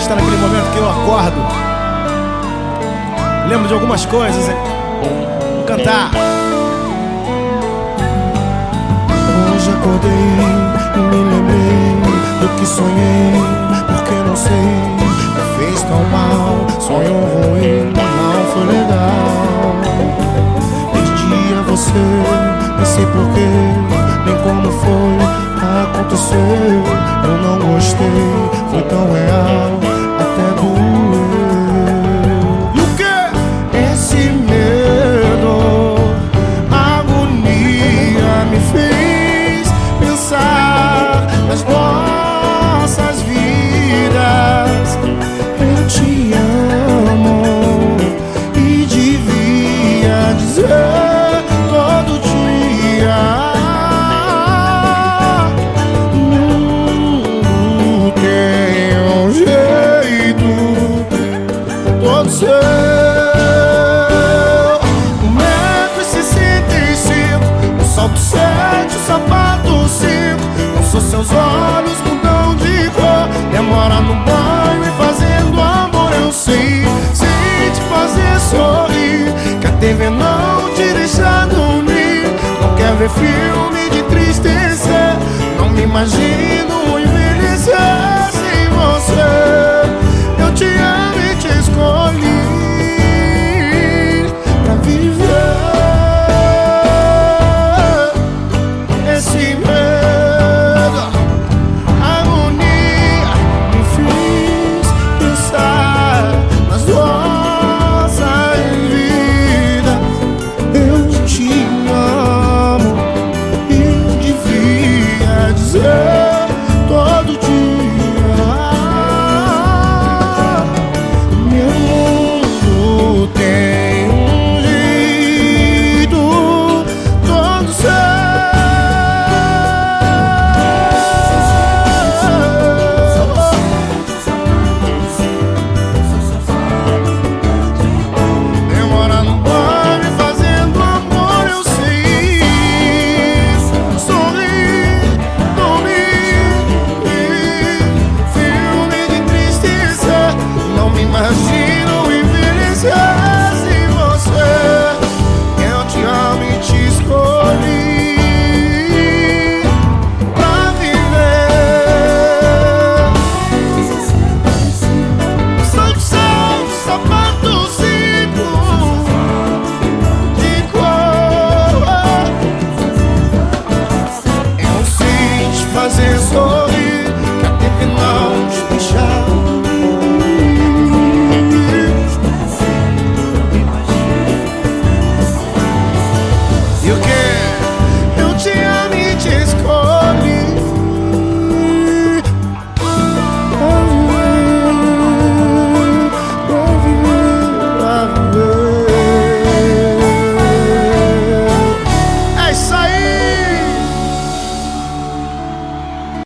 está naquele momento que eu acordo. Lembro de algumas coisas. Vou cantar. Hoje acordei e me lembrei do que sonhei, porque não sei, me fez tão mal. Sonho ruim, não foi legal. Perdi a você, nem sei porquê, nem como foi, aconteceu. Eu não nas nossas vidas. Eu te amo e devia dizer todo dia. Não tem um jeito todo seu. Filme de tristeza. Não me imagino Eu